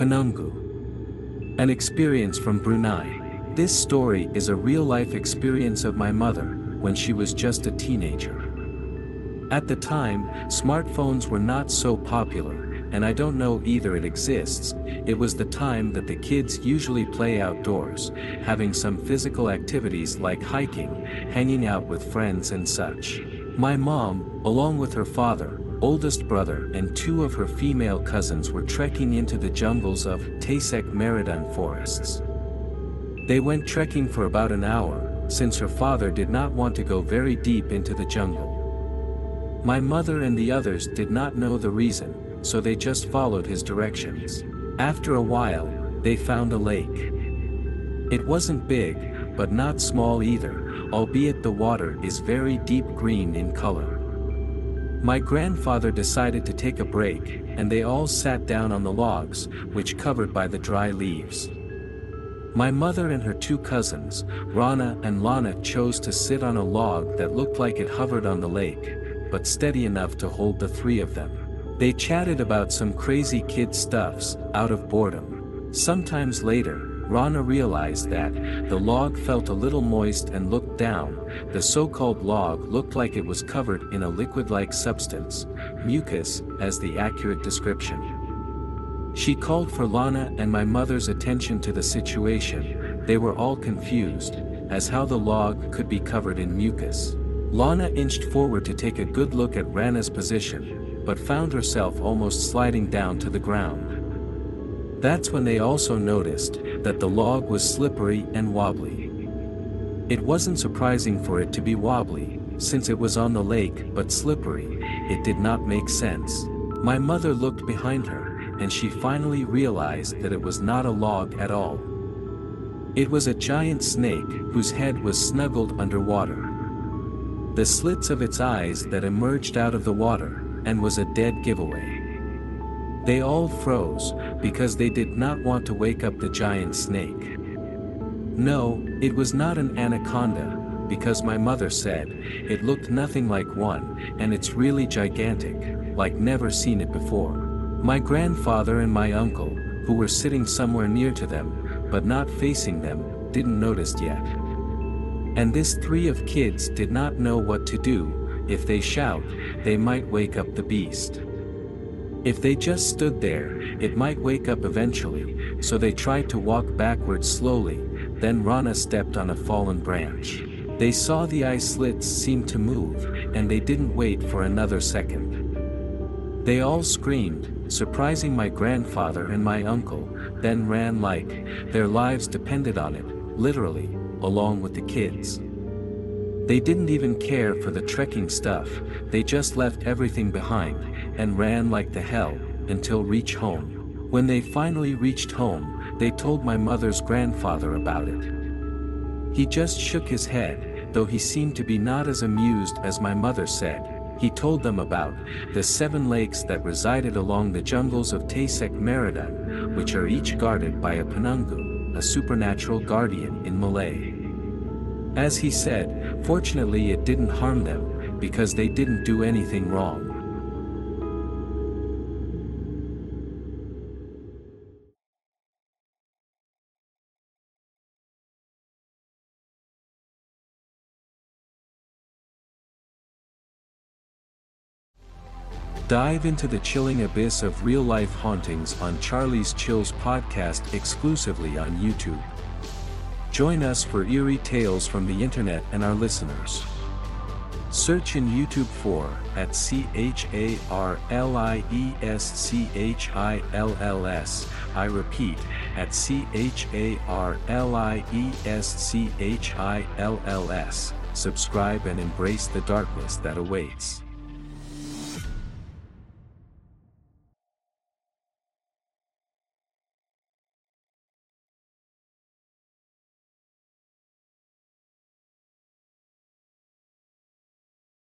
Penunggu. An experience from Brunei. This story is a real-life experience of my mother, when she was just a teenager. At the time, smartphones were not so popular, and I don't know either it exists, it was the time that the kids usually play outdoors, having some physical activities like hiking, hanging out with friends and such. My mom, along with her father, oldest brother and two of her female cousins were trekking into the jungles of Tasek Meridan forests. They went trekking for about an hour, since her father did not want to go very deep into the jungle. My mother and the others did not know the reason, so they just followed his directions. After a while, they found a lake. It wasn't big, but not small either, albeit the water is very deep green in color. My grandfather decided to take a break, and they all sat down on the logs, which covered by the dry leaves. My mother and her two cousins, Rana and Lana chose to sit on a log that looked like it hovered on the lake, but steady enough to hold the three of them. They chatted about some crazy kid stuffs, out of boredom. Sometimes later, Rana realized that, the log felt a little moist and looked down, the so-called log looked like it was covered in a liquid-like substance, mucus, as the accurate description. She called for Lana and my mother's attention to the situation, they were all confused, as how the log could be covered in mucus. Lana inched forward to take a good look at Rana's position, but found herself almost sliding down to the ground. That's when they also noticed that the log was slippery and wobbly. It wasn't surprising for it to be wobbly, since it was on the lake but slippery, it did not make sense. My mother looked behind her, and she finally realized that it was not a log at all. It was a giant snake whose head was snuggled underwater. The slits of its eyes that emerged out of the water, and was a dead giveaway. They all froze, because they did not want to wake up the giant snake. No, it was not an anaconda, because my mother said, it looked nothing like one, and it's really gigantic, like never seen it before. My grandfather and my uncle, who were sitting somewhere near to them, but not facing them, didn't notice yet. And this three of kids did not know what to do, if they shout, they might wake up the beast. If they just stood there, it might wake up eventually, so they tried to walk backwards slowly, then Rana stepped on a fallen branch. They saw the eye slits seem to move, and they didn't wait for another second. They all screamed, surprising my grandfather and my uncle, then ran like, their lives depended on it, literally, along with the kids. They didn't even care for the trekking stuff, they just left everything behind, and ran like the hell, until reach home. When they finally reached home, they told my mother's grandfather about it. He just shook his head, though he seemed to be not as amused as my mother said. He told them about the seven lakes that resided along the jungles of Tasek Meridan, which are each guarded by a Penunggu, a supernatural guardian in Malay. As he said, fortunately it didn't harm them, because they didn't do anything wrong. Dive into the chilling abyss of real-life hauntings on Charlie's Chills podcast exclusively on YouTube. Join us for eerie tales from the internet and our listeners. Search in YouTube for at C H A R L I E S C H I L L S. I repeat, at C H A R L I E S C H I L L S. Subscribe and embrace the darkness that awaits.